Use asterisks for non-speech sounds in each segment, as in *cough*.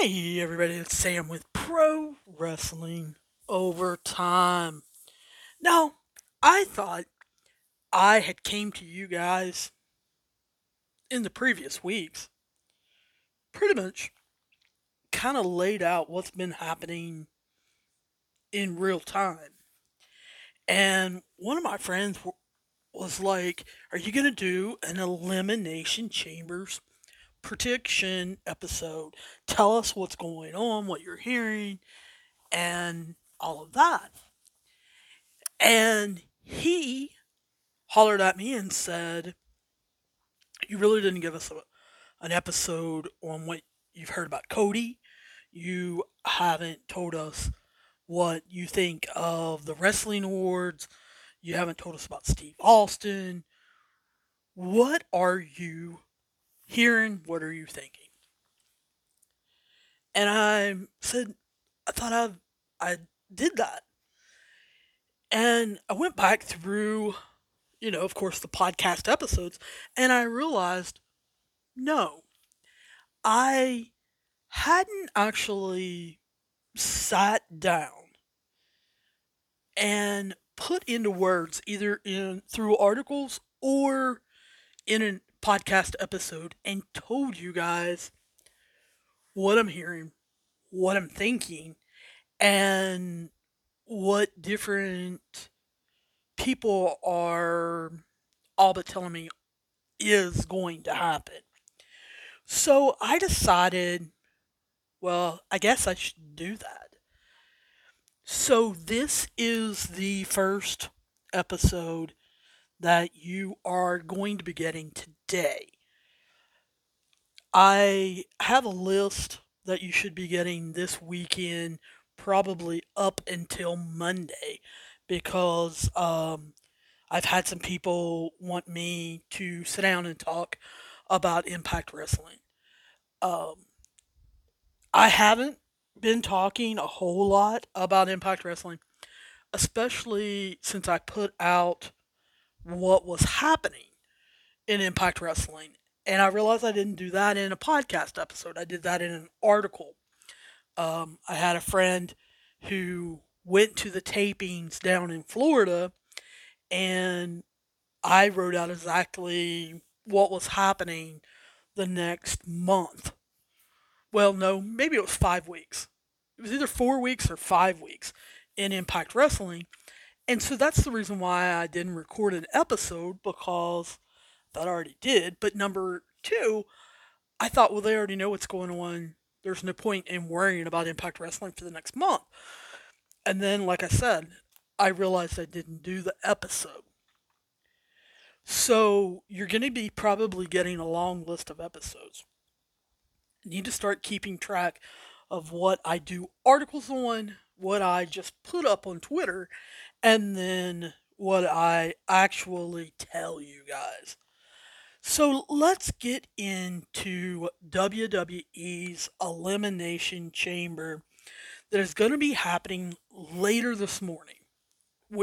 Hey everybody, it's Sam with Pro Wrestling Overtime. Now, I thought I had came to you guys in the previous weeks pretty much kind of laid out what's been happening in real time. And one of my friends was like, "Are you going to do an elimination chambers prediction episode. Tell us what's going on, what you're hearing, and all of that. And he hollered at me and said, You really didn't give us a, an episode on what you've heard about Cody. You haven't told us what you think of the wrestling awards. You haven't told us about Steve Austin. What are you hearing, what are you thinking? And I said, I thought I I did that. And I went back through, you know, of course, the podcast episodes, and I realized no, I hadn't actually sat down and put into words either in through articles or in an podcast episode and told you guys what I'm hearing, what I'm thinking, and what different people are all but telling me is going to happen. So I decided, well, I guess I should do that. So this is the first episode that you are going to be getting today. I have a list that you should be getting this weekend, probably up until Monday, because um, I've had some people want me to sit down and talk about Impact Wrestling. Um, I haven't been talking a whole lot about Impact Wrestling, especially since I put out what was happening in Impact Wrestling. And I realized I didn't do that in a podcast episode. I did that in an article. Um, I had a friend who went to the tapings down in Florida, and I wrote out exactly what was happening the next month. Well, no, maybe it was five weeks. It was either four weeks or five weeks in Impact Wrestling. And so that's the reason why I didn't record an episode because that I already did. But number two, I thought, well, they already know what's going on. There's no point in worrying about Impact Wrestling for the next month. And then, like I said, I realized I didn't do the episode. So you're going to be probably getting a long list of episodes. Need to start keeping track of what I do articles on, what I just put up on Twitter, and then what I actually tell you guys. So let's get into WWE's Elimination Chamber that is going to be happening later this morning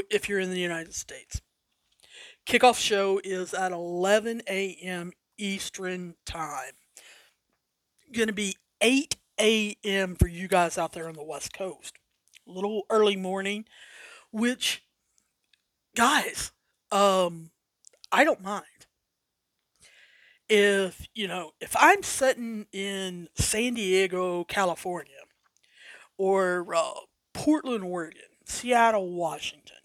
if you're in the United States. Kickoff show is at 11 a.m. Eastern Time. Going to be 8 a.m. for you guys out there on the West Coast. A little early morning which guys um i don't mind. If you know if i'm sitting in san diego california or uh, portland oregon seattle washington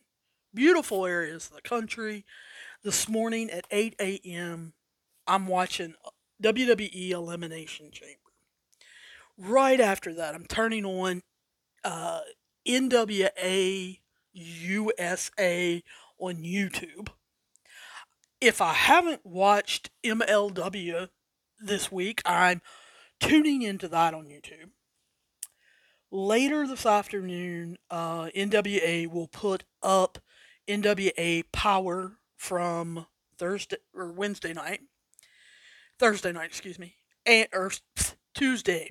beautiful areas of the country this morning at 8 a.m i'm watching wwe elimination chamber. Right after that i'm turning on uh, nwa USA on YouTube. If I haven't watched MLW this week, I'm tuning into that on YouTube. Later this afternoon, uh, NWA will put up NWA Power from Thursday or Wednesday night. Thursday night, excuse me, and or Tuesday.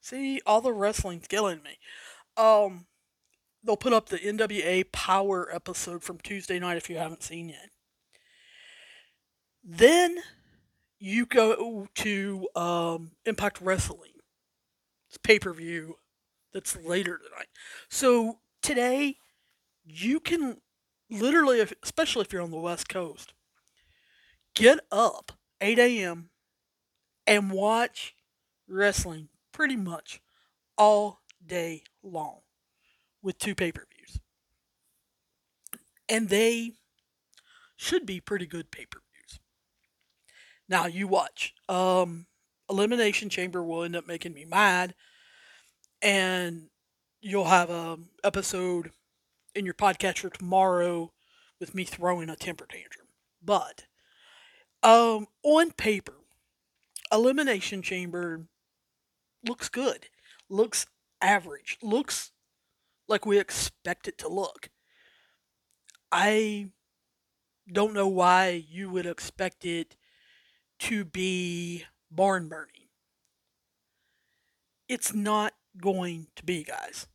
See, all the wrestling's killing me. Um, they'll put up the NWA Power episode from Tuesday night if you haven't seen yet. Then you go to um, Impact Wrestling It's pay per view that's later tonight. So today, you can literally, especially if you're on the West Coast, get up 8 a.m. and watch wrestling pretty much all day long with two pay per views. And they should be pretty good pay per views. Now, you watch. Um, Elimination Chamber will end up making me mad. And you'll have a episode in your podcatcher tomorrow with me throwing a temper tantrum. But um, on paper, Elimination Chamber looks good, looks average, looks like we expect it to look. I don't know why you would expect it to be barn burning. It's not going to be, guys.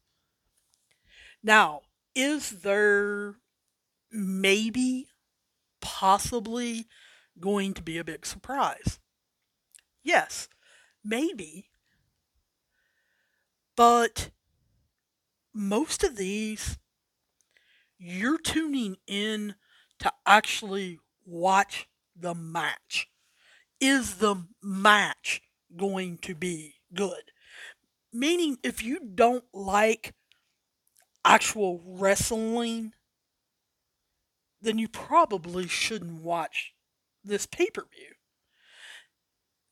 Now, is there maybe, possibly going to be a big surprise? Yes, maybe. But most of these, you're tuning in to actually watch the match. Is the match going to be good? Meaning, if you don't like actual wrestling, then you probably shouldn't watch this pay per view.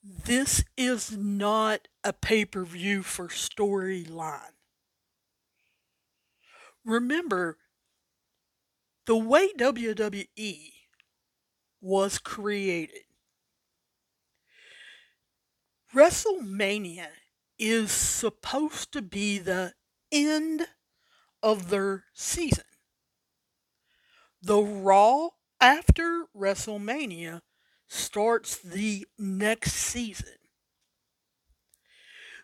This is not a pay per view for storyline. Remember, the way WWE was created, WrestleMania is supposed to be the end of their season. The Raw after WrestleMania starts the next season.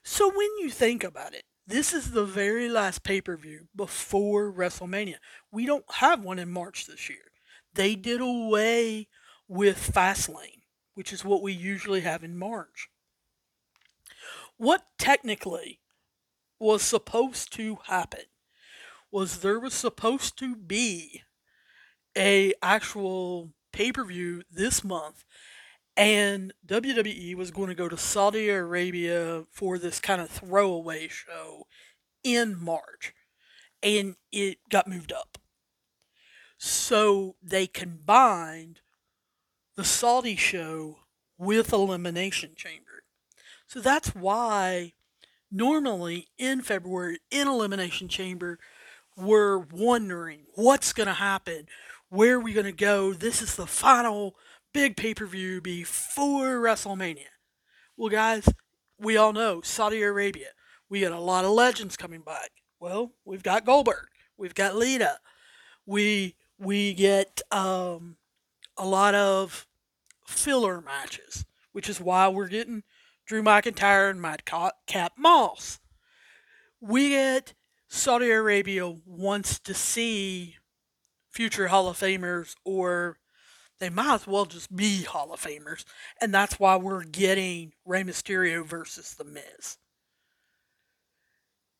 So when you think about it, this is the very last pay per view before WrestleMania. We don't have one in March this year. They did away with Fastlane, which is what we usually have in March. What technically was supposed to happen was there was supposed to be a actual pay-per-view this month and WWE was going to go to Saudi Arabia for this kind of throwaway show in March and it got moved up. So they combined the Saudi show with Elimination Chamber. So that's why normally in February in Elimination Chamber we're wondering what's going to happen, where are we going to go. This is the final big pay per view before WrestleMania. Well, guys, we all know Saudi Arabia. We got a lot of legends coming back. Well, we've got Goldberg, we've got Lita, we we get um, a lot of filler matches, which is why we're getting Drew McIntyre and Madcap Moss. We get Saudi Arabia wants to see future Hall of Famers, or they might as well just be Hall of Famers, and that's why we're getting Rey Mysterio versus The Miz.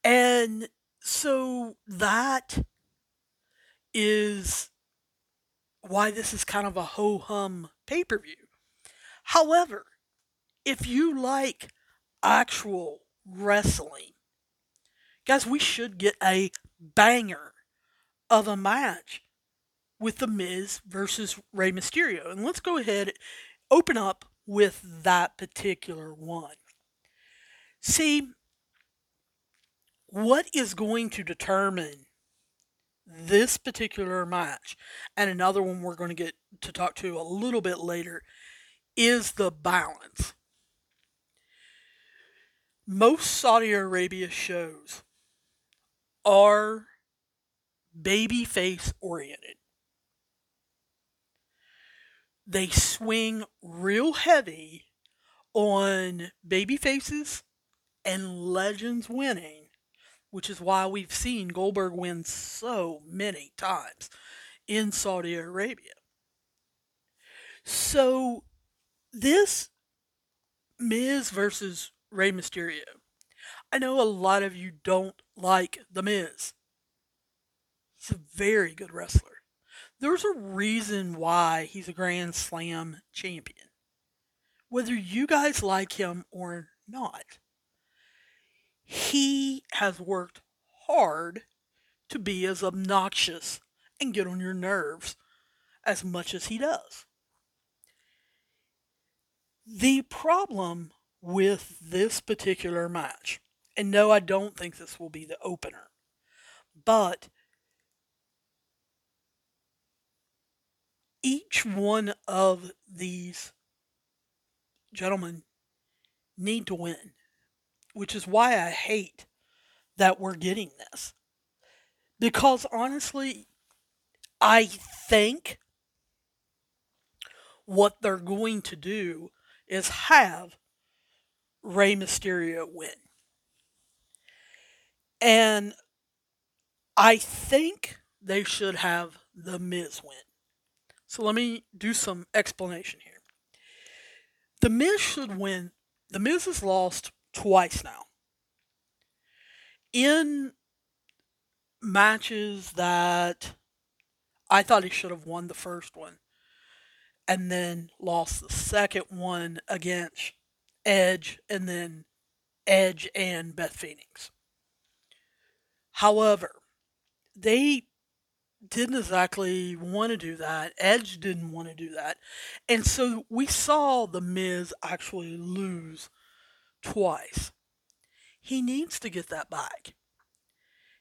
And so that is why this is kind of a ho hum pay per view. However, if you like actual wrestling, Guys, we should get a banger of a match with The Miz versus Rey Mysterio. And let's go ahead open up with that particular one. See, what is going to determine this particular match and another one we're going to get to talk to a little bit later is the balance. Most Saudi Arabia shows are babyface oriented. They swing real heavy on baby faces and legends winning, which is why we've seen Goldberg win so many times in Saudi Arabia. So, this Miz versus Rey Mysterio I know a lot of you don't like The Miz. He's a very good wrestler. There's a reason why he's a Grand Slam champion. Whether you guys like him or not, he has worked hard to be as obnoxious and get on your nerves as much as he does. The problem with this particular match, and no, I don't think this will be the opener, but each one of these gentlemen need to win, which is why I hate that we're getting this. Because honestly, I think what they're going to do is have Rey Mysterio win. And I think they should have The Miz win. So let me do some explanation here. The Miz should win. The Miz has lost twice now. In matches that I thought he should have won the first one and then lost the second one against Edge and then Edge and Beth Phoenix. However, they didn't exactly want to do that. Edge didn't want to do that. And so we saw The Miz actually lose twice. He needs to get that back.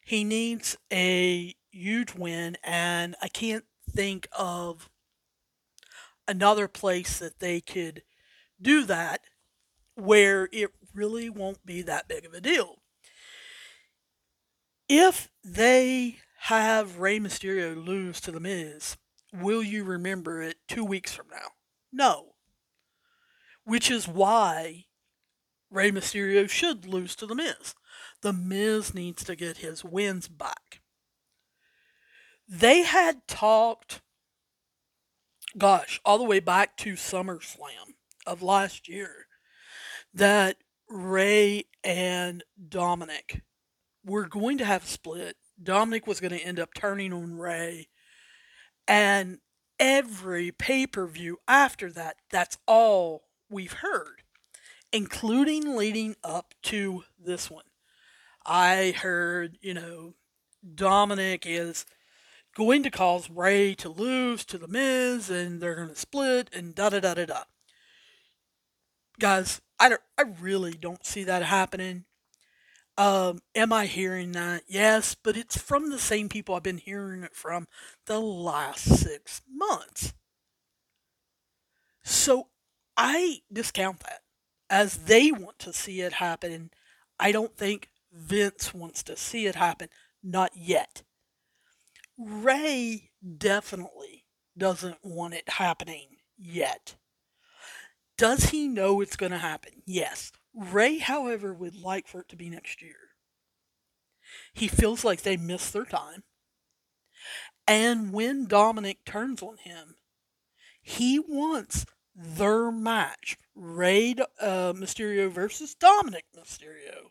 He needs a huge win, and I can't think of another place that they could do that where it really won't be that big of a deal. If they have Rey Mysterio lose to The Miz, will you remember it two weeks from now? No. Which is why Rey Mysterio should lose to The Miz. The Miz needs to get his wins back. They had talked, gosh, all the way back to SummerSlam of last year that Rey and Dominic were going to have a split. Dominic was going to end up turning on Rey. And every pay per view after that, that's all we've heard, including leading up to this one. I heard, you know, Dominic is going to cause Rey to lose to The Miz and they're going to split and da da da da da. Guys, I, don't, I really don't see that happening. Um, am I hearing that? Yes, but it's from the same people I've been hearing it from the last six months. So I discount that as they want to see it happen. I don't think Vince wants to see it happen. Not yet. Rey definitely doesn't want it happening yet. Does he know it's going to happen? Yes. Rey, however, would like for it to be next year. He feels like they missed their time. And when Dominic turns on him, he wants their match, Rey uh, Mysterio versus Dominic Mysterio,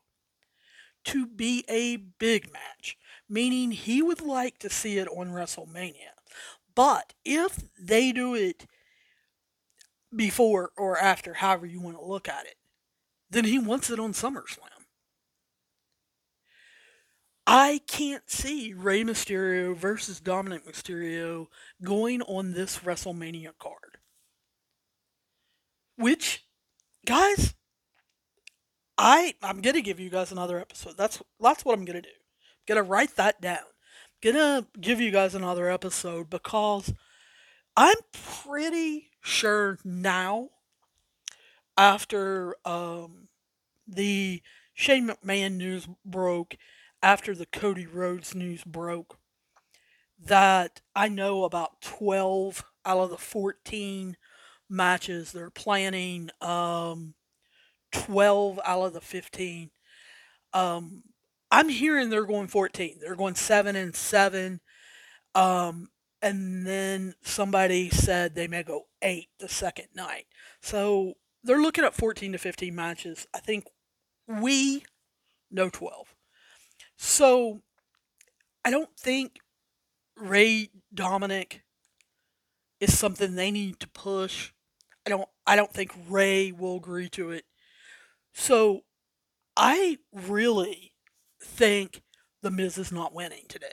to be a big match, meaning he would like to see it on WrestleMania. But if they do it before or after, however you want to look at it, then he wants it on SummerSlam. I can't see Rey Mysterio versus Dominic Mysterio going on this WrestleMania card. Which, guys, I I'm gonna give you guys another episode. That's that's what I'm gonna do. I'm gonna write that down. I'm gonna give you guys another episode because I'm pretty sure now after um, the Shane McMahon news broke, after the Cody Rhodes news broke, that I know about 12 out of the 14 matches they're planning, um, 12 out of the 15. Um, I'm hearing they're going 14. They're going 7 and 7. Um, and then somebody said they may go 8 the second night. So they're looking at 14 to 15 matches. I think we no 12. So I don't think Rey Dominic is something they need to push. I don't I don't think Rey will agree to it. So I really think the Miz is not winning today.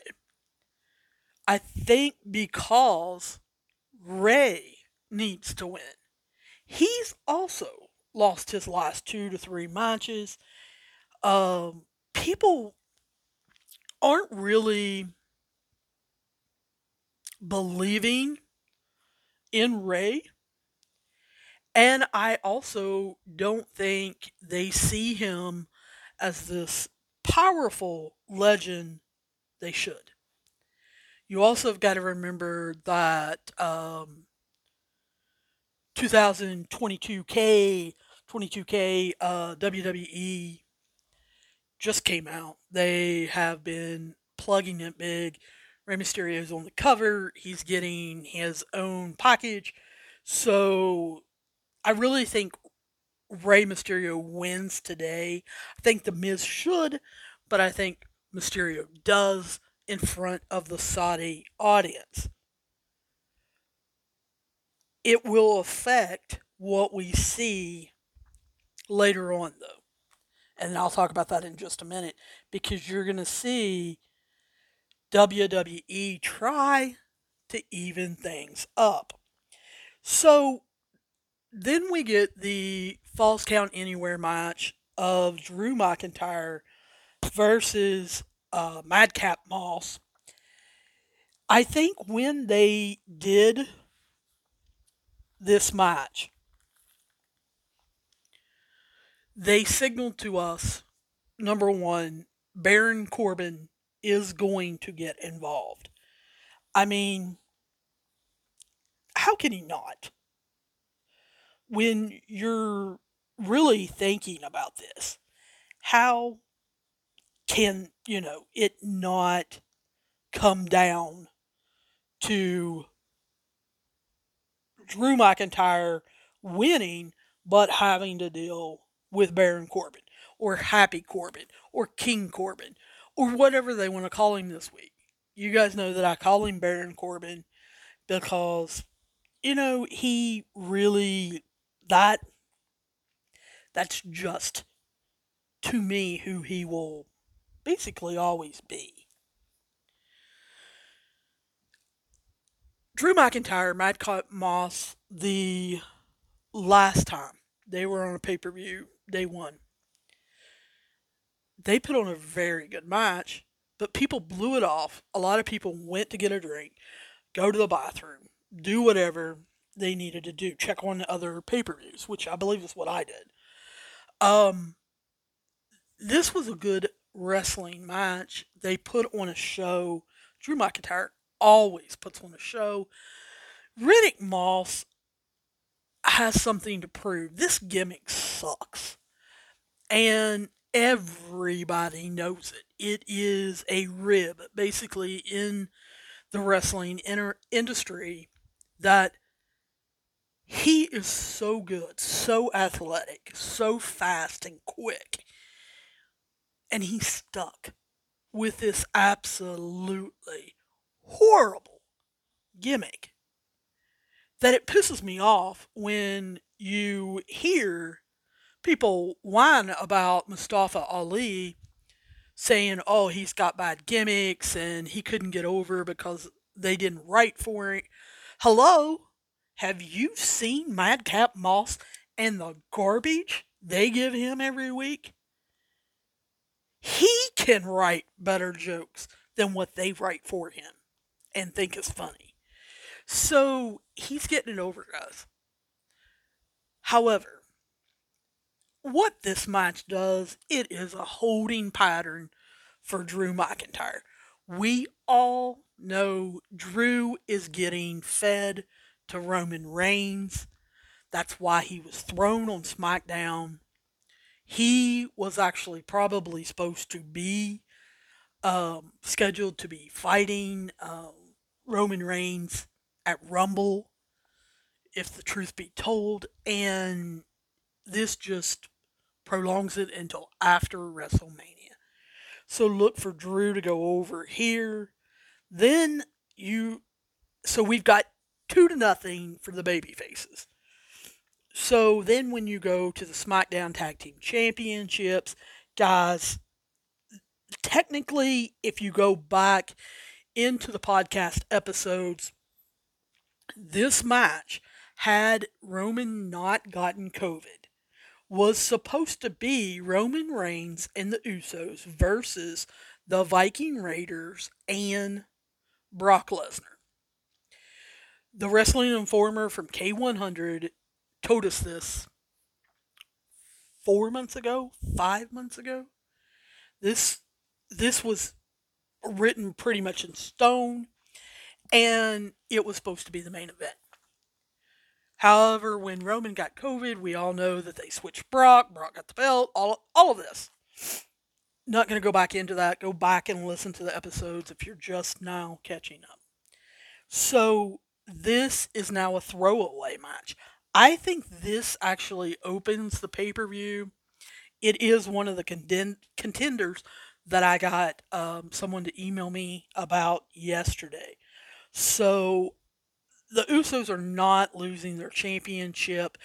I think because Rey needs to win. He's also lost his last two to three matches. Um, people aren't really believing in Rey. And I also don't think they see him as this powerful legend they should. You also have got to remember that um, 2022K, 22K uh, WWE just came out. They have been plugging it big. Rey Mysterio is on the cover. He's getting his own package. So I really think Rey Mysterio wins today. I think The Miz should, but I think Mysterio does in front of the Saudi audience. It will affect what we see later on, though. And I'll talk about that in just a minute because you're going to see WWE try to even things up. So then we get the Falls Count Anywhere match of Drew McIntyre versus uh, Madcap Moss. I think when they did this match, they signaled to us number one, Baron Corbin is going to get involved. I mean, how can he not? When you're really thinking about this, how can, you know, it not come down to Drew McIntyre winning, but having to deal with Baron Corbin or Happy Corbin or King Corbin or whatever they want to call him this week. You guys know that I call him Baron Corbin because you know he really that that's just to me who he will basically always be. Drew McIntyre, Madcap Moss, the last time they were on a pay per view, day one they put on a very good match, but people blew it off. A lot of people went to get a drink, go to the bathroom, do whatever they needed to do, check on other pay per views, which I believe is what I did. Um, this was a good wrestling match. They put on a show. Drew McIntyre always puts on a show. Riddick Moss has something to prove. This gimmick sucks. And everybody knows it. It is a rib, basically, in the wrestling inter- industry that he is so good, so athletic, so fast and quick. And he's stuck with this absolutely horrible gimmick that it pisses me off when you hear people whine about Mustafa Ali saying, oh, he's got bad gimmicks and he couldn't get over because they didn't write for it. Hello? Have you seen Madcap Moss and the garbage they give him every week? He can write better jokes than what they write for him and think is funny. So he's getting it over, guys. However, what this match does, it is a holding pattern for Drew McIntyre. We all know Drew is getting fed to Roman Reigns. That's why he was thrown on SmackDown. He was actually probably supposed to be um, scheduled to be fighting uh, Roman Reigns at Rumble, if the truth be told. And this just prolongs it until after WrestleMania. So look for Drew to go over here. Then you, so we've got two to nothing for the baby faces. So then when you go to the SmackDown Tag Team Championships, guys, technically, if you go back into the podcast episodes, this match, had Roman not gotten COVID, was supposed to be Roman Reigns and the Usos versus the Viking Raiders and Brock Lesnar. The Wrestling Informer from K100 told us this four months ago, five months ago. This this was written pretty much in stone, and it was supposed to be the main event. However, when Roman got COVID, we all know that they switched Brock. Brock got the belt. All all of this. Not going to go back into that. Go back and listen to the episodes if you're just now catching up. So this is now a throwaway match. I think this actually opens the pay per view. It is one of the contend- contenders that I got um, someone to email me about yesterday. So the Usos are not losing their championship.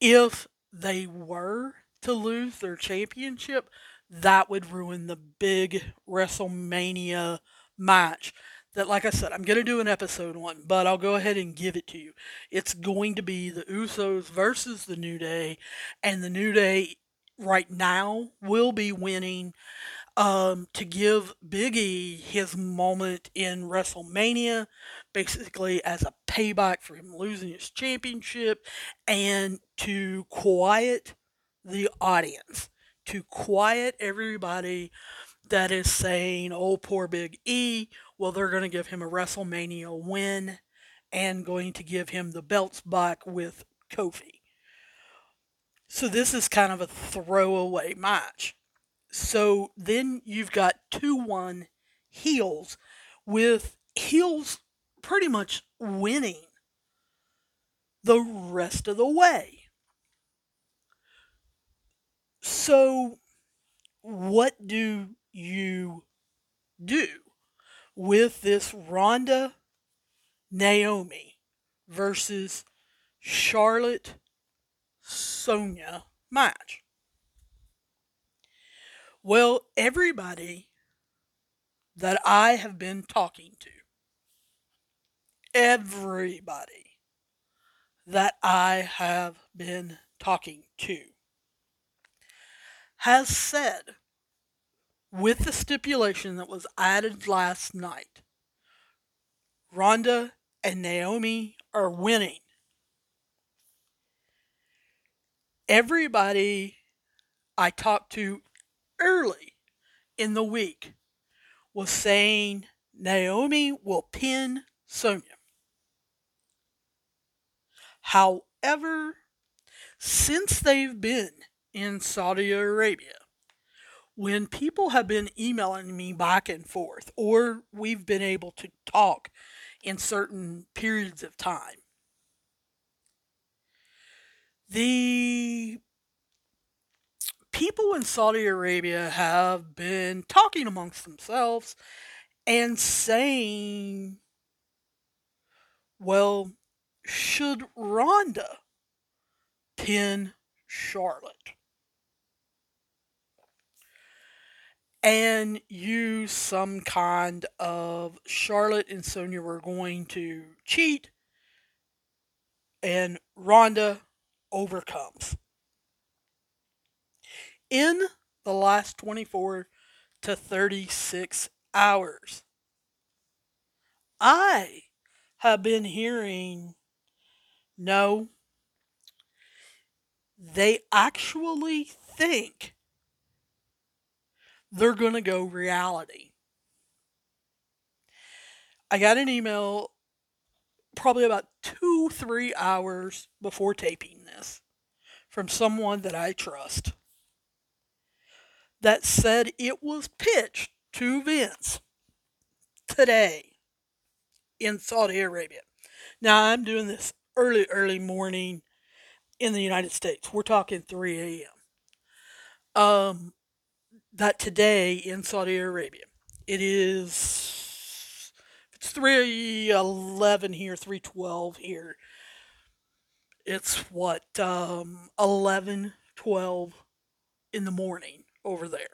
If they were to lose their championship, that would ruin the big WrestleMania match. That, like I said, I'm going to do an episode on, but I'll go ahead and give it to you. It's going to be the Usos versus the New Day, and the New Day right now will be winning um, to give Biggie his moment in WrestleMania, basically as a payback for him losing his championship, and to quiet the audience, to quiet everybody that is saying, oh, poor Big E. Well, they're going to give him a WrestleMania win and going to give him the belts back with Kofi. So this is kind of a throwaway match. So then you've got 2 1 heels with heels pretty much winning the rest of the way. So, what do you do with this Ronda Naomi versus Charlotte Sonya match? Well, everybody that I have been talking to, everybody that I have been talking to, has said, with the stipulation that was added last night, Ronda and Naomi are winning. Everybody I talked to early in the week was saying Naomi will pin Sonya. However, since they've been in Saudi Arabia, when people have been emailing me back and forth, or we've been able to talk in certain periods of time, the people in Saudi Arabia have been talking amongst themselves and saying, well, should Ronda pin Charlotte? And use some kind of Charlotte and Sonya were going to cheat, and Ronda overcomes in the last 24 to 36 hours. I have been hearing no, they actually think they're going to go reality. I got an email probably about two, three hours before taping this from someone that I trust that said it was pitched to Vince today in Saudi Arabia. Now, I'm doing this early, early morning in the United States. We're talking 3 a.m. um, that today in Saudi Arabia, it is it's three eleven here, three twelve here. It's what um, eleven twelve in the morning over there.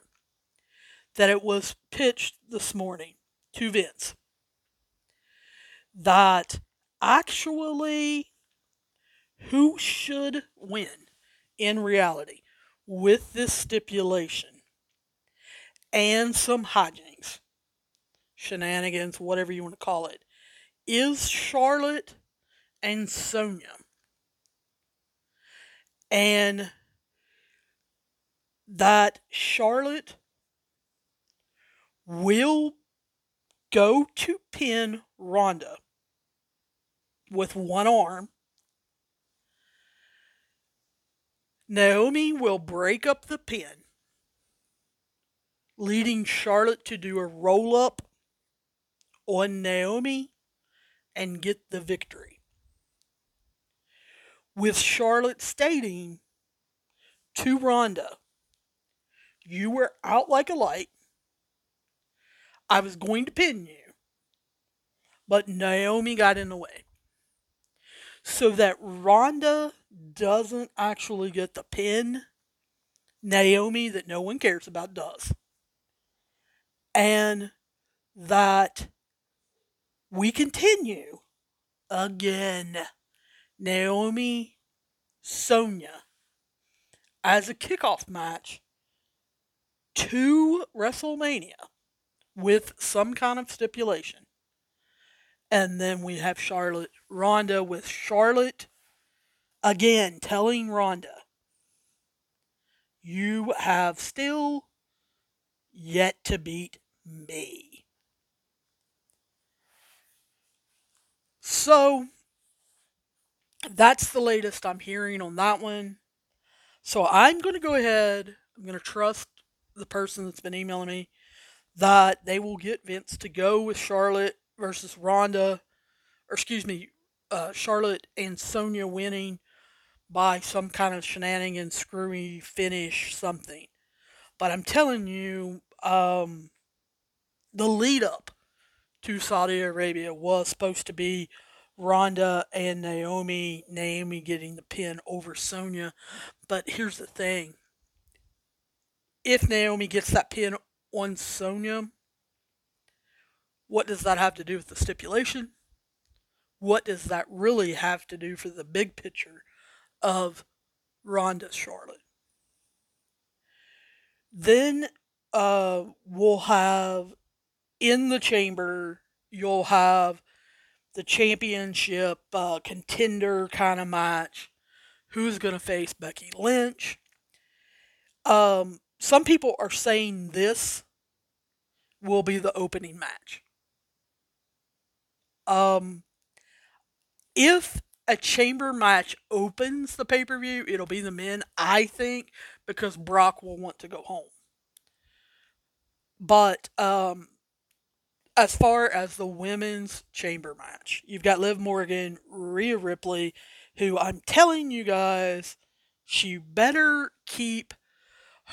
That it was pitched this morning to Vince that actually who should win in reality with this stipulation and some hijinks, shenanigans, whatever you want to call it, is Charlotte and Sonya. And that Charlotte will go to pin Ronda with one arm. Naomi will break up the pin, leading Charlotte to do a roll up on Naomi and get the victory. With Charlotte stating to Ronda, You were out like a light. I was going to pin you, but Naomi got in the way so that Ronda doesn't actually get the pin. Naomi, that no one cares about, does. And that we continue again. Naomi, Sonya, as a kickoff match to WrestleMania with some kind of stipulation. And then we have Charlotte, Ronda with Charlotte again telling Ronda, you have still yet to beat me. So that's the latest I'm hearing on that one. So I'm going to go ahead. I'm going to trust the person that's been emailing me that they will get Vince to go with Charlotte versus Ronda, or excuse me, uh, Charlotte and Sonya winning by some kind of shenanigan, screwy finish, something. But I'm telling you, um, the lead up to Saudi Arabia was supposed to be Ronda and Naomi, Naomi getting the pin over Sonya. But here's the thing if Naomi gets that pin on Sonya, what does that have to do with the stipulation? What does that really have to do for the big picture of Ronda Charlotte? Then uh, we'll have in the chamber, you'll have the championship uh, contender kind of match. Who's going to face Becky Lynch? Um, some people are saying this will be the opening match. Um, if a chamber match opens the pay per view, it'll be the men, I think, because Brock will want to go home. But um, as far as the women's chamber match, you've got Liv Morgan, Rhea Ripley, who I'm telling you guys, she better keep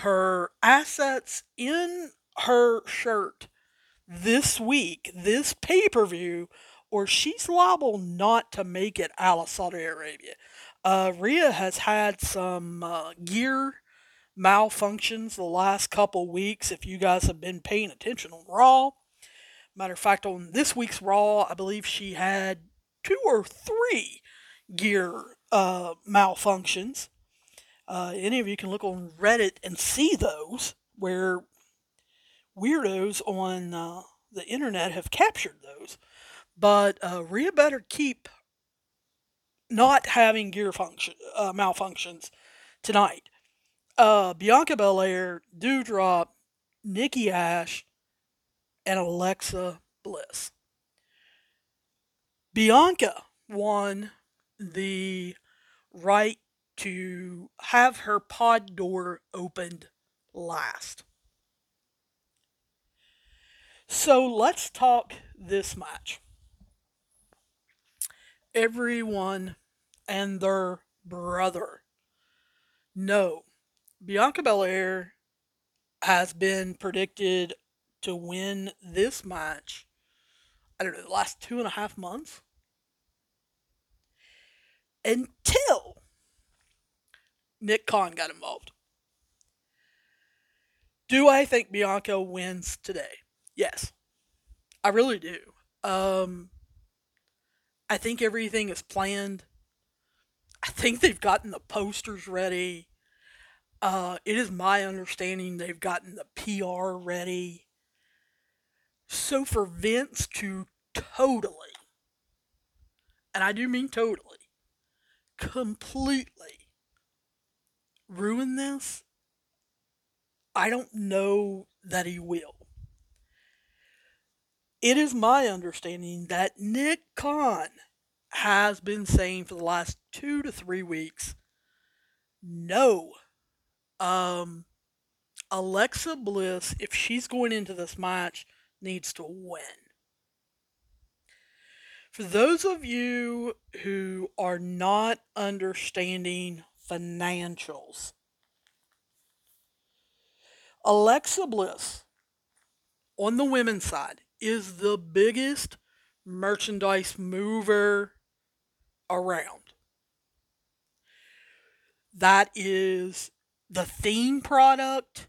her assets in her shirt this week, this pay per view, or she's liable not to make it out of Saudi Arabia. Uh, Rhea has had some uh, gear malfunctions the last couple weeks. If you guys have been paying attention on Raw, matter of fact, on this week's Raw, I believe she had two or three gear uh, malfunctions. Uh, any of you can look on Reddit and see those where weirdos on uh, the internet have captured those. But uh, Rhea better keep not having gear function uh, malfunctions tonight. Uh, Bianca Belair, Doudrop, Nikki Ash, and Alexa Bliss. Bianca won the right to have her pod door opened last. So let's talk this match. Everyone and their brother No, Bianca Belair has been predicted to win this match. I don't know, the last two and a half months until Nick Khan got involved. Do I think Bianca wins today? Yes. I really do. Um, I think everything is planned. I think they've gotten the posters ready. Uh, it is my understanding they've gotten the PR ready. So for Vince to totally, and I do mean totally, completely ruin this, I don't know that he will. It is my understanding that Nick Khan has been saying for the last two to three weeks no. Um, Alexa Bliss, if she's going into this match, needs to win. For those of you who are not understanding financials, Alexa Bliss on the women's side is the biggest merchandise mover around. That is the theme product,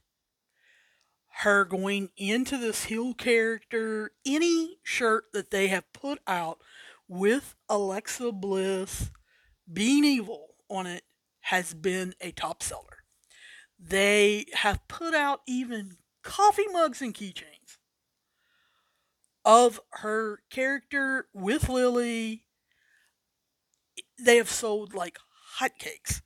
her going into this heel character, any shirt that they have put out with Alexa Bliss being evil on it has been a top seller. They have put out even coffee mugs and keychains of her character with Lily. They have sold like hotcakes.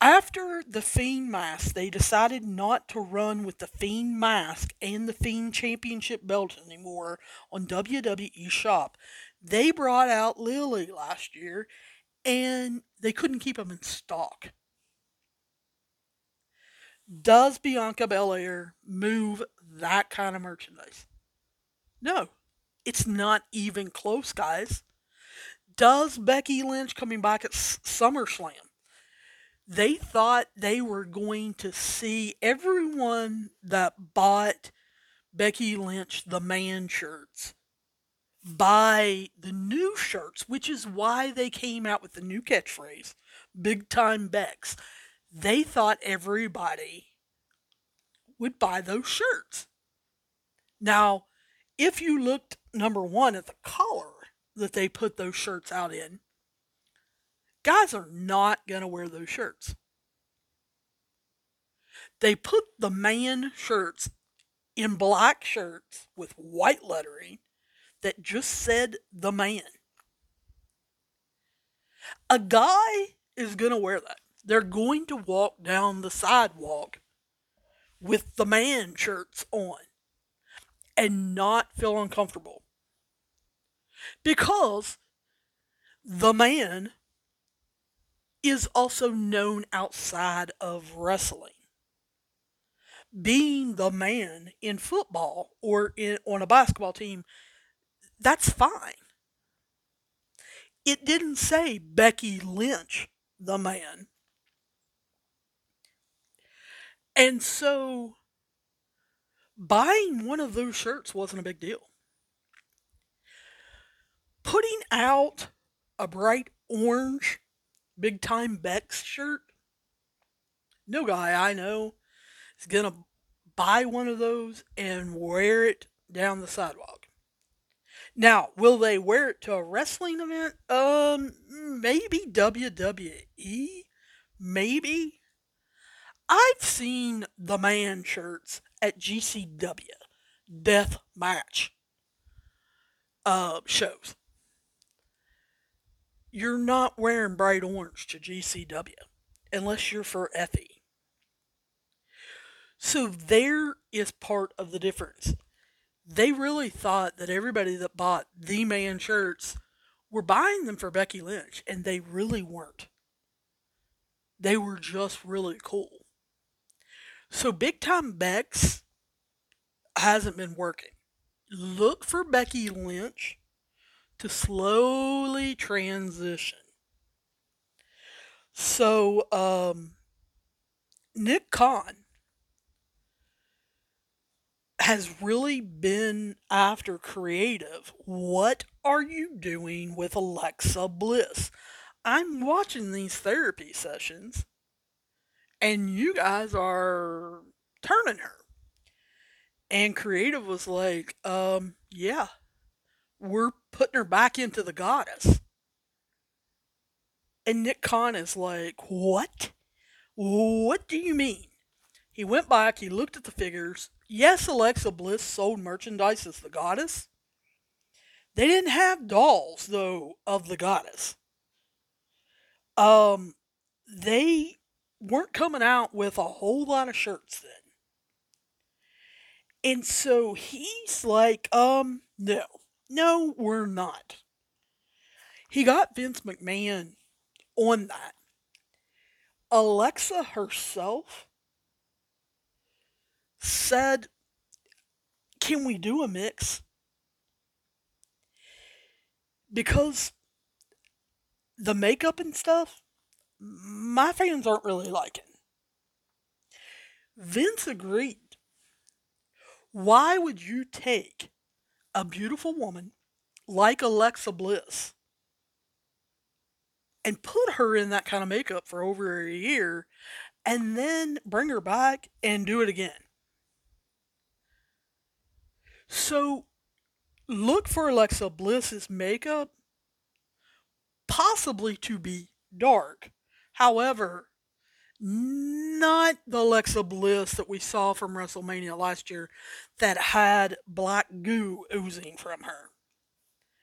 After the Fiend mask, they decided not to run with the Fiend mask and the Fiend Championship belt anymore on WWE Shop. They brought out Lily last year and they couldn't keep them in stock. Does Bianca Belair move that kind of merchandise? No, it's not even close, guys. Does Becky Lynch coming back at SummerSlam? They thought they were going to see everyone that bought Becky Lynch the man shirts buy the new shirts, which is why they came out with the new catchphrase, Big Time Bex. They thought everybody would buy those shirts. Now, if you looked, number one, at the color that they put those shirts out in, guys are not going to wear those shirts. They put the man shirts in black shirts with white lettering that just said the man. A guy is going to wear that. They're going to walk down the sidewalk with the man shirts on and not feel uncomfortable. Because the man is also known outside of wrestling. Being the man in football or in, on a basketball team, that's fine. It didn't say Becky Lynch, the man. And so buying one of those shirts wasn't a big deal. Putting out a bright orange big time Bex shirt, no guy I know is going to buy one of those and wear it down the sidewalk. Now, will they wear it to a wrestling event? Um, maybe WWE, maybe. I've seen the man shirts at GCW death match uh, shows. You're not wearing bright orange to GCW unless you're for Effy. So there is part of the difference. They really thought that everybody that bought the man shirts were buying them for Becky Lynch, and they really weren't. They were just really cool. So Big Time Bex hasn't been working. Look for Becky Lynch to slowly transition. So, um, Nick Khan has really been after creative. What are you doing with Alexa Bliss? I'm watching these therapy sessions and you guys are turning her. And creative was like, um, yeah, we're putting her back into the goddess. And Nick Khan is like, what? What do you mean? He went back, he looked at the figures. Yes, Alexa Bliss sold merchandise as the goddess. They didn't have dolls, though, of the goddess. Um, they weren't coming out with a whole lot of shirts then. And so he's like, um, no, no, we're not. He got Vince McMahon on that. Alexa herself said, Can we do a mix? Because the makeup and stuff, my fans aren't really liking. Vince agreed. Why would you take a beautiful woman like Alexa Bliss and put her in that kind of makeup for over a year and then bring her back and do it again? So look for Alexa Bliss's makeup possibly to be dark. However, not the Alexa Bliss that we saw from WrestleMania last year that had black goo oozing from her.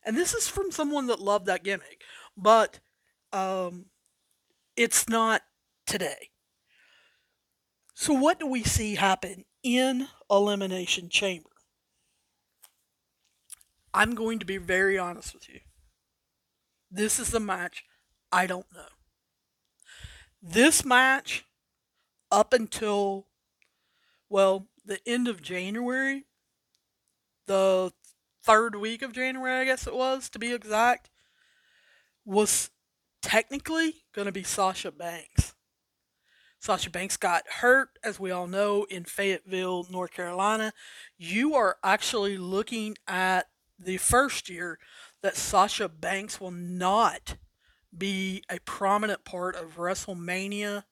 And this is from someone that loved that gimmick, but um, it's not today. So, what do we see happen in Elimination Chamber? I'm going to be very honest with you. This is the match I don't know. This match, up until, well, the end of January, the third week of January, I guess it was, to be exact, was technically going to be Sasha Banks. Sasha Banks got hurt, as we all know, in Fayetteville, North Carolina. You are actually looking at the first year that Sasha Banks will not be a prominent part of WrestleMania,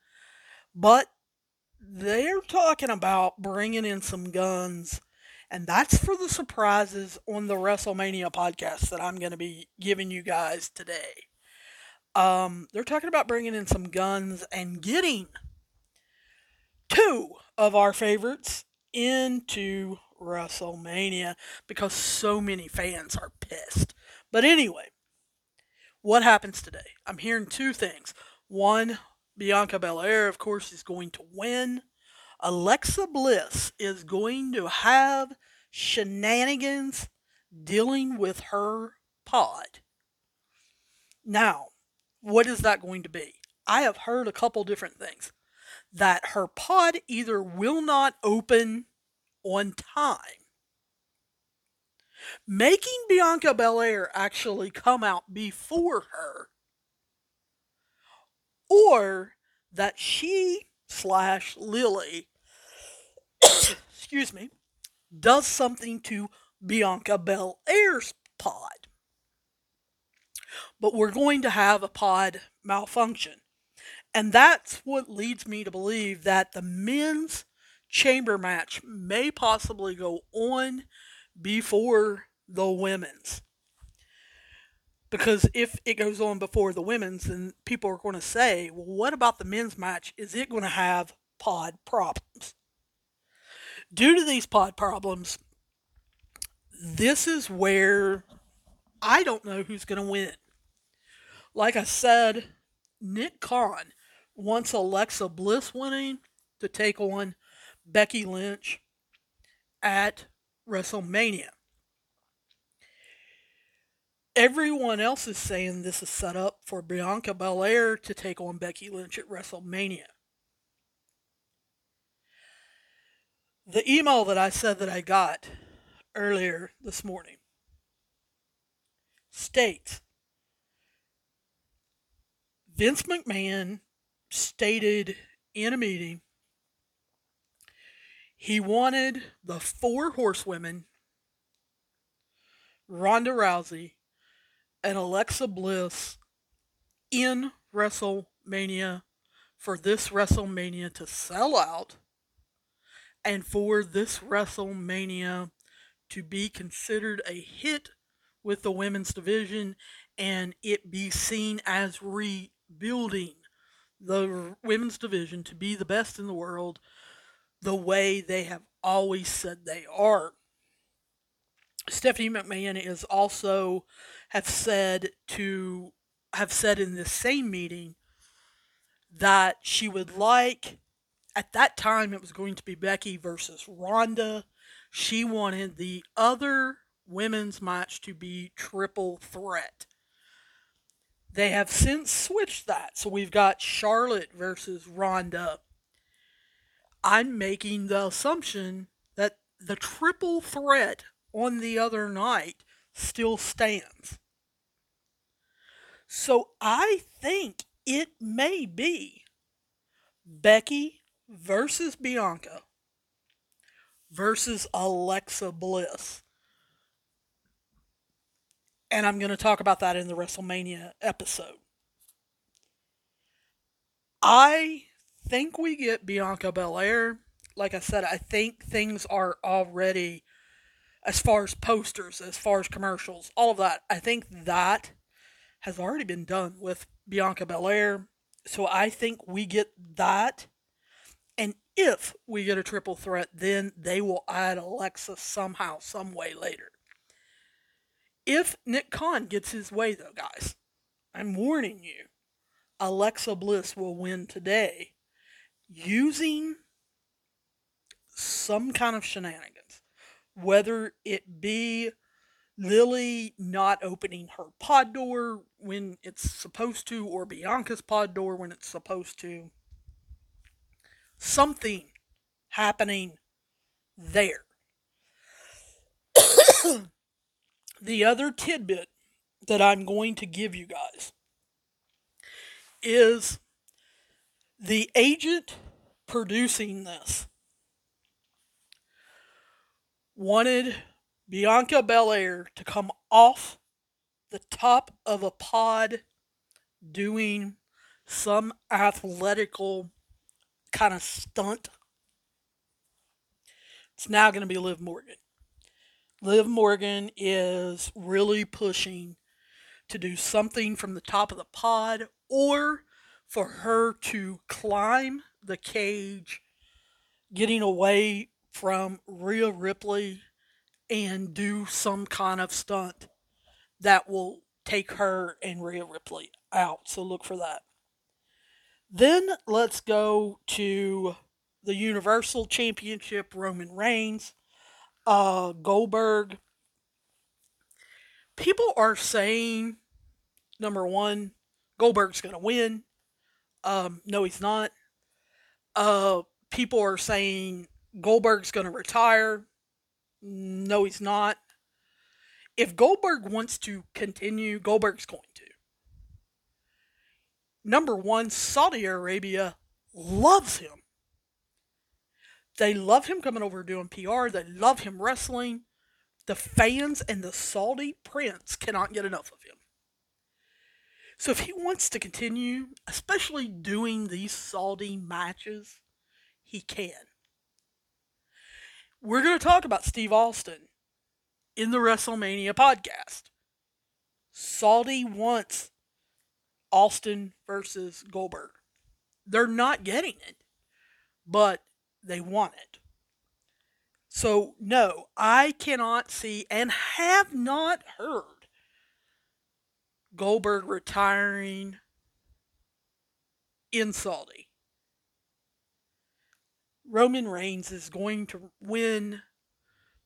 but they're talking about bringing in some guns, and that's for the surprises on the WrestleMania podcast that I'm going to be giving you guys today. Um, they're talking about bringing in some guns and getting two of our favorites into WrestleMania because so many fans are pissed. But anyway, what happens today? I'm hearing two things. One, Bianca Belair, of course, is going to win. Alexa Bliss is going to have shenanigans dealing with her pod. Now, what is that going to be? I have heard a couple different things. That her pod either will not open on time. Making Bianca Belair actually come out before her. Or that she slash Lily, *coughs* excuse me, does something to Bianca Belair's pod. But we're going to have a pod malfunction. And that's what leads me to believe that the men's chamber match may possibly go on before the women's. Because if it goes on before the women's, then people are going to say, well, what about the men's match? Is it going to have pod problems? Due to these pod problems, this is where I don't know who's going to win. Like I said, Nick Khan wants Alexa Bliss winning to take on Becky Lynch at WrestleMania. Everyone else is saying this is set up for Bianca Belair to take on Becky Lynch at WrestleMania. The email that I said that I got earlier this morning states Vince McMahon stated in a meeting He wanted the four horsewomen, Ronda Rousey and Alexa Bliss, in WrestleMania for this WrestleMania to sell out and for this WrestleMania to be considered a hit with the women's division and it be seen as rebuilding the women's division to be the best in the world the way they have always said they are. Stephanie McMahon is also have said to have said in this same meeting that she would like at that time it was going to be Becky versus Ronda. She wanted the other women's match to be triple threat. They have since switched that. So we've got Charlotte versus Ronda. I'm making the assumption that the triple threat on the other night still stands. So I think it may be Becky versus Bianca versus Alexa Bliss. And I'm going to talk about that in the WrestleMania episode. I think we get Bianca Belair. Like I said, I think things are already, as far as posters, as far as commercials, all of that, I think that has already been done with Bianca Belair. So I think we get that. And if we get a triple threat, then they will add Alexa somehow, some way later. If Nick Khan gets his way, though, guys, I'm warning you, Alexa Bliss will win today using some kind of shenanigans, whether it be Lily not opening her pod door when it's supposed to, or Bianca's pod door when it's supposed to. Something happening there. *coughs* the other tidbit that I'm going to give you guys is the agent producing this wanted Bianca Belair to come off the top of a pod doing some athletical kind of stunt. It's now going to be Liv Morgan. Liv Morgan is really pushing to do something from the top of the pod or for her to climb the cage, getting away from Rhea Ripley and do some kind of stunt that will take her and Rhea Ripley out. So look for that. Then let's go to the Universal Championship Roman Reigns uh, Goldberg. People are saying, number one, Goldberg's going to win. Um, no, he's not. Uh, people are saying Goldberg's going to retire. No, he's not. If Goldberg wants to continue, Goldberg's going to. Number one, Saudi Arabia loves him. They love him coming over doing PR. They love him wrestling. The fans and the Saudi prince cannot get enough of him. So if he wants to continue, especially doing these Saudi matches, he can. We're going to talk about Steve Austin in the WrestleMania podcast. Saudi wants Austin versus Goldberg. They're not getting it, but they want it. So, no, I cannot see and have not heard Goldberg retiring in Saudi. Roman Reigns is going to win.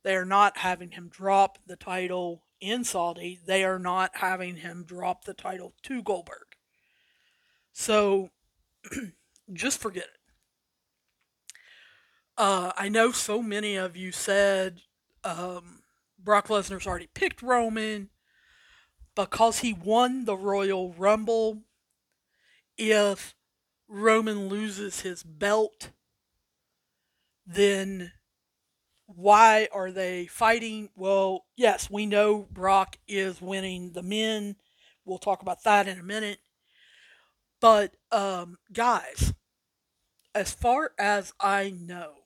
They are not having him drop the title in Saudi. They are not having him drop the title to Goldberg. So *clears throat* just forget it. Uh, I know so many of you said um, Brock Lesnar's already picked Roman because he won the Royal Rumble. If Roman loses his belt, then Why are they fighting? Well, yes, we know Brock is winning the men. We'll talk about that in a minute. But, um, guys, as far as I know,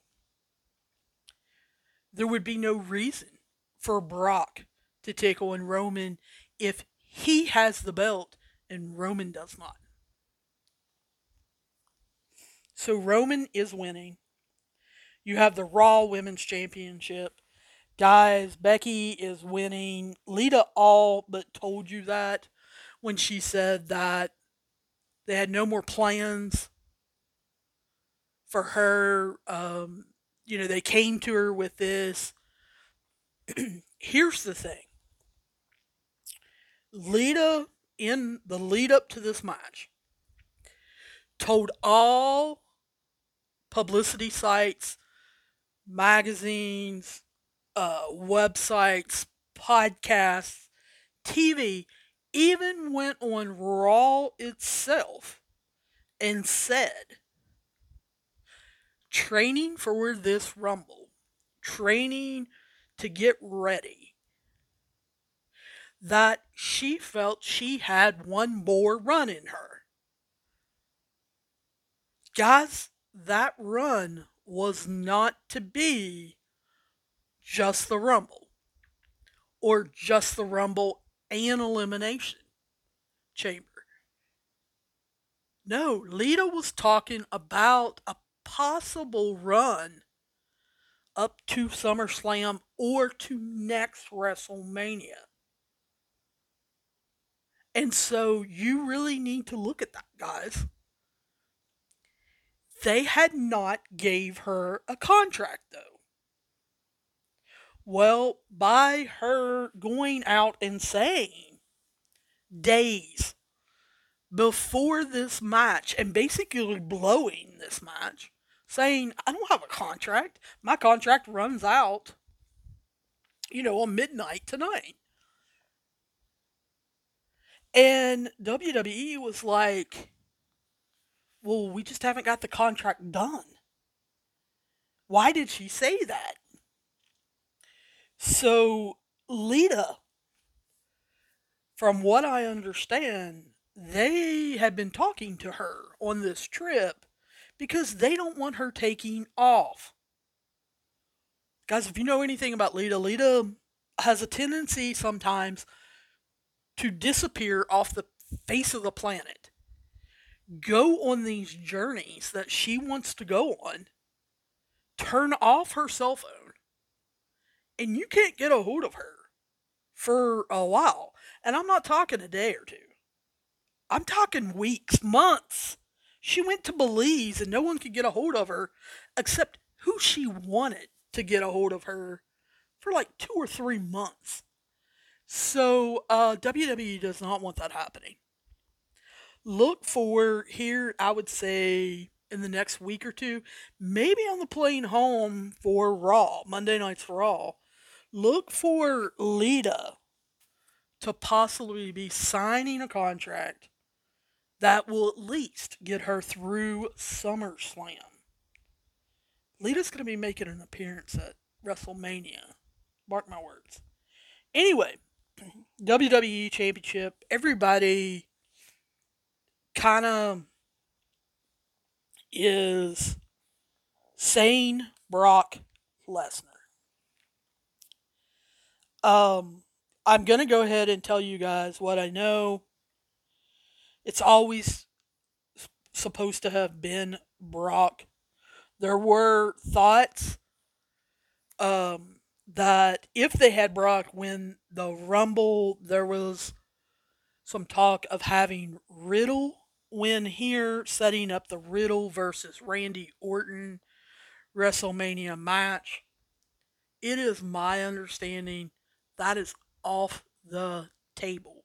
there would be no reason for Brock to take on Roman if he has the belt and Roman does not. So Roman is winning. You have the Raw Women's Championship. Guys, Becky is winning. Lita all but told you that when she said that they had no more plans for her. Um, you know, they came to her with this. *clears throat* Here's the thing Lita, in the lead up to this match, told all publicity sites, magazines, uh, websites, podcasts, TV, even went on Raw itself and said, training for this Rumble, training to get ready, that she felt she had one more run in her. Guys, that run was not to be just the Rumble or just the Rumble and Elimination Chamber. No, Lita was talking about a possible run up to SummerSlam or to next WrestleMania. And so you really need to look at that, guys they had not gave her a contract though. Well, by her going out and saying days before this match and basically blowing this match, saying, I don't have a contract. My contract runs out, you know, on midnight tonight. And WWE was like, well, we just haven't got the contract done. Why did she say that? So, Lita, from what I understand, they had been talking to her on this trip because they don't want her taking off. Guys, if you know anything about Lita, Lita has a tendency sometimes to disappear off the face of the planet go on these journeys that she wants to go on, turn off her cell phone, and you can't get a hold of her for a while. And I'm not talking a day or two, I'm talking weeks, months. She went to Belize and no one could get a hold of her except who she wanted to get a hold of her for like two or three months. So uh, WWE does not want that happening look for here, I would say in the next week or two, maybe on the plane home for Raw, Monday Night's Raw, look for Lita to possibly be signing a contract that will at least get her through SummerSlam. Lita's going to be making an appearance at WrestleMania. Mark my words. Anyway, WWE Championship. Everybody kind of is sane Brock Lesnar. Um, I'm going to go ahead and tell you guys what I know. It's always supposed to have been Brock. There were thoughts um, that if they had Brock win the Rumble, there was some talk of having Riddle win here, setting up the Riddle versus Randy Orton WrestleMania match. It is my understanding that is off the table.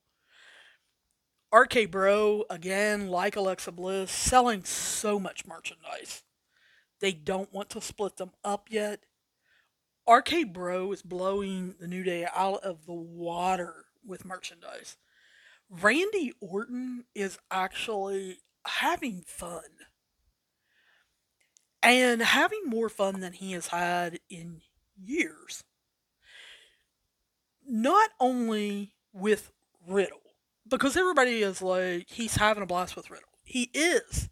RK Bro, again, like Alexa Bliss, selling so much merchandise. They don't want to split them up yet. RK Bro is blowing the New Day out of the water with merchandise. Randy Orton is actually having fun. And having more fun than he has had in years. Not only with Riddle, because everybody is like, he's having a blast with Riddle. He is.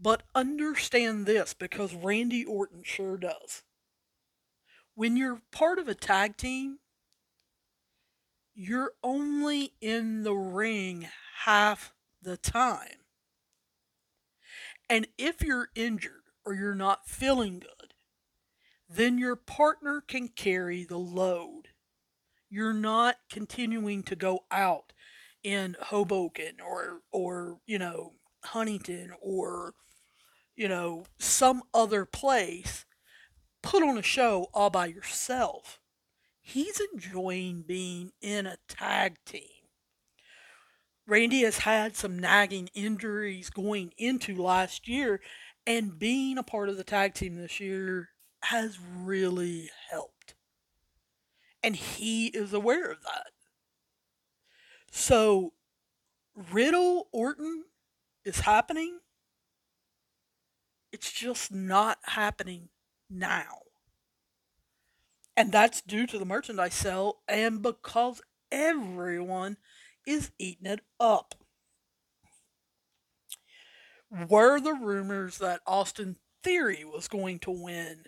But understand this because Randy Orton sure does. When you're part of a tag team, you're only in the ring half the time. And if you're injured or you're not feeling good, then your partner can carry the load. You're not continuing to go out in Hoboken or or you know Huntington or you know some other place put on a show all by yourself. He's enjoying being in a tag team. Randy has had some nagging injuries going into last year, and being a part of the tag team this year has really helped. And he is aware of that. So, Riddle Orton is happening. It's just not happening now. And that's due to the merchandise sale and because everyone is eating it up. Were the rumors that Austin Theory was going to win?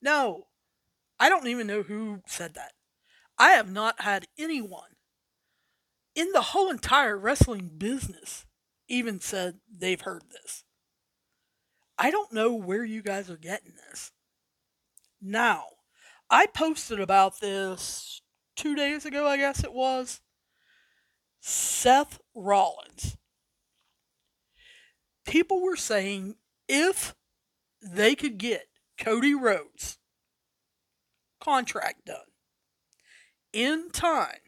No. I don't even know who said that. I have not had anyone in the whole entire wrestling business even said they've heard this. I don't know where you guys are getting this. Now, I posted about this two days ago, I guess it was. Seth Rollins. People were saying if they could get Cody Rhodes contract done in time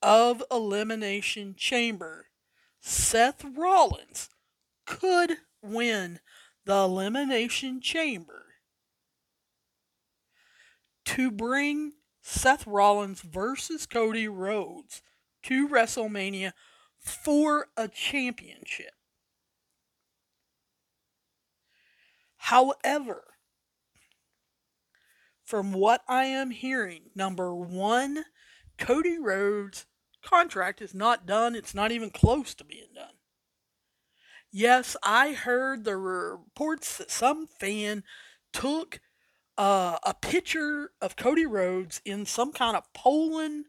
of Elimination Chamber, Seth Rollins could win the Elimination Chamber to bring Seth Rollins versus Cody Rhodes to WrestleMania for a championship. However, from what I am hearing, number one, Cody Rhodes' contract is not done. It's not even close to being done. Yes, I heard the reports that some fan took uh, a picture of Cody Rhodes in some kind of Poland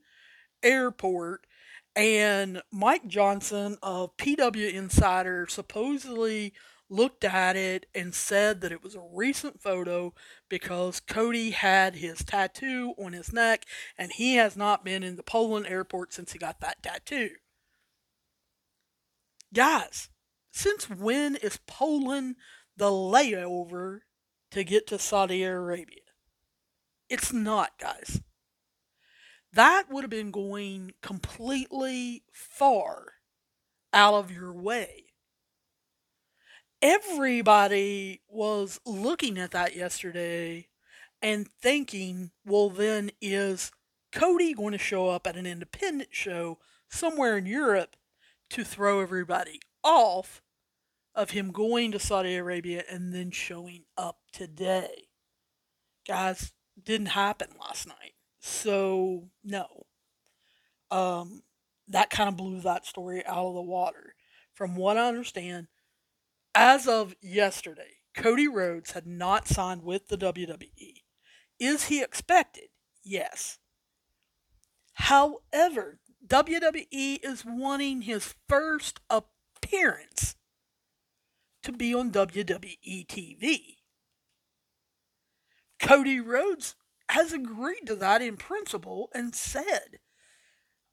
airport, and Mike Johnson of PW Insider supposedly looked at it and said that it was a recent photo because Cody had his tattoo on his neck and he has not been in the Poland airport since he got that tattoo. Guys, since when is Poland the layover to get to Saudi Arabia. It's not, guys. That would have been going completely far out of your way. Everybody was looking at that yesterday and thinking, well, then is Cody going to show up at an independent show somewhere in Europe to throw everybody off of him going to Saudi Arabia and then showing up today. Guys, didn't happen last night. So, no. Um, that kind of blew that story out of the water. From what I understand, as of yesterday, Cody Rhodes had not signed with the WWE. Is he expected? Yes. However, WWE is wanting his first appearance to be on WWE TV. Cody Rhodes has agreed to that in principle and said,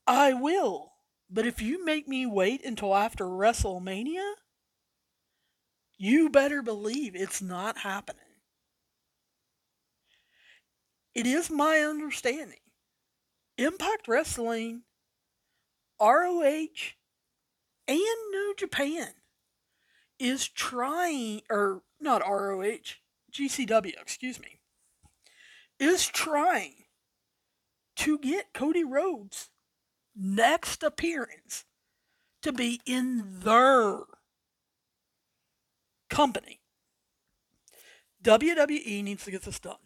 I will, but if you make me wait until after WrestleMania, you better believe it's not happening. It is my understanding Impact Wrestling, ROH, and New Japan is trying, or not ROH, GCW, excuse me, is trying to get Cody Rhodes' next appearance to be in their company. WWE needs to get this done.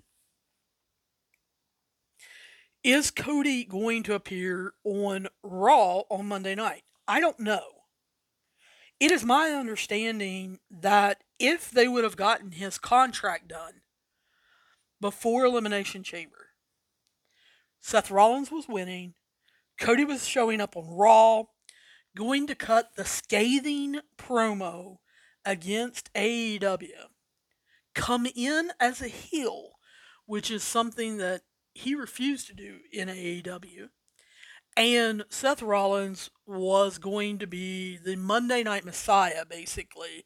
Is Cody going to appear on Raw on Monday night? I don't know. It is my understanding that if they would have gotten his contract done before Elimination Chamber, Seth Rollins was winning, Cody was showing up on Raw, going to cut the scathing promo against AEW, come in as a heel, which is something that he refused to do in AEW. And Seth Rollins was going to be the Monday Night Messiah, basically,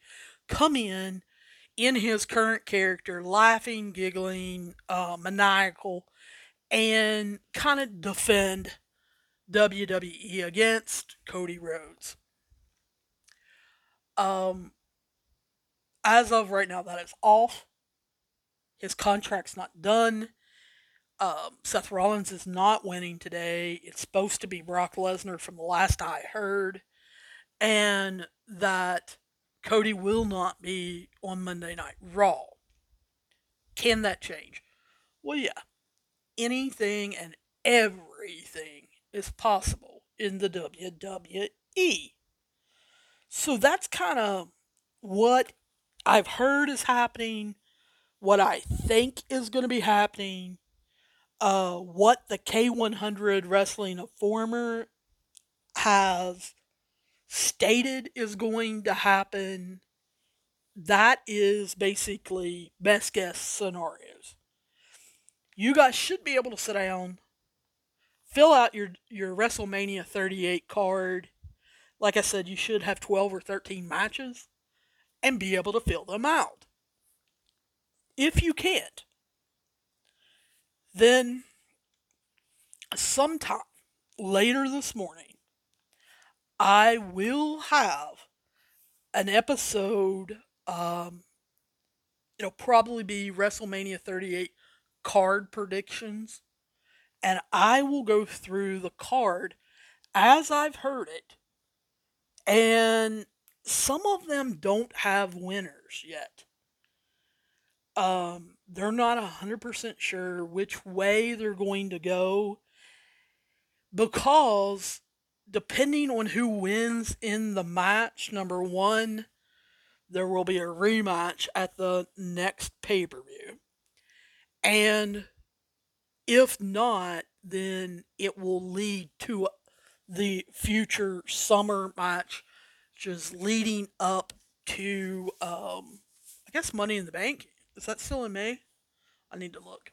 come in in his current character, laughing, giggling, uh, maniacal, and kind of defend WWE against Cody Rhodes. Um, as of right now, that is off. His contract's not done. Um, Seth Rollins is not winning today. It's supposed to be Brock Lesnar from the last I heard. And that Cody will not be on Monday Night Raw. Can that change? Well, yeah. Anything and everything is possible in the WWE. So that's kind of what I've heard is happening, what I think is going to be happening, uh, what the K100 Wrestling Informer has stated is going to happen. That is basically best guess scenarios. You guys should be able to sit down, fill out your, your WrestleMania 38 card. Like I said, you should have 12 or 13 matches and be able to fill them out. If you can't, then, sometime later this morning, I will have an episode. Um, it'll probably be WrestleMania 38 card predictions. And I will go through the card as I've heard it. And some of them don't have winners yet. Um, they're not 100% sure which way they're going to go because depending on who wins in the match, number one, there will be a rematch at the next pay per view. And if not, then it will lead to the future summer match, just leading up to, um, I guess, Money in the Bank is that still in May? I need to look.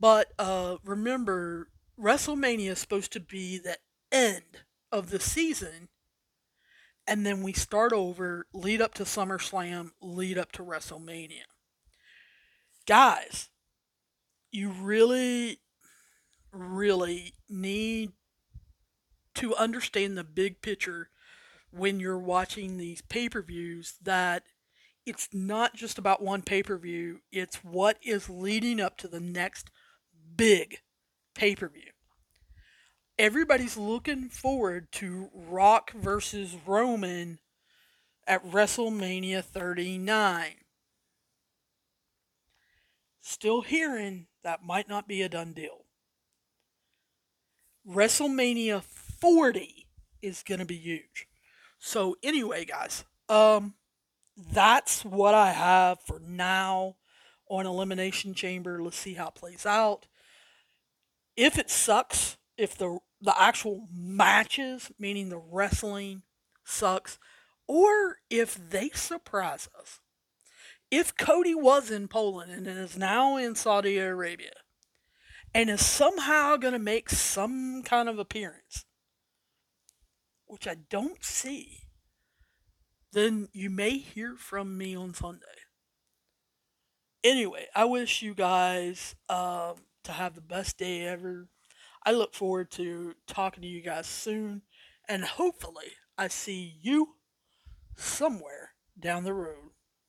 But uh, remember, WrestleMania is supposed to be the end of the season, and then we start over, lead up to SummerSlam, lead up to WrestleMania. Guys, you really, really need to understand the big picture when you're watching these pay per views that it's not just about one pay per view, it's what is leading up to the next big pay per view. Everybody's looking forward to Rock versus Roman at WrestleMania 39. Still hearing that might not be a done deal. WrestleMania 40 is going to be huge. So anyway, guys, um that's what I have for now on Elimination Chamber. Let's see how it plays out. If it sucks, if the the actual matches, meaning the wrestling, sucks, or if they surprise us. If Cody was in Poland and is now in Saudi Arabia and is somehow going to make some kind of appearance, which I don't see, then you may hear from me on Sunday. Anyway, I wish you guys um, to have the best day ever. I look forward to talking to you guys soon, and hopefully, I see you somewhere down the road.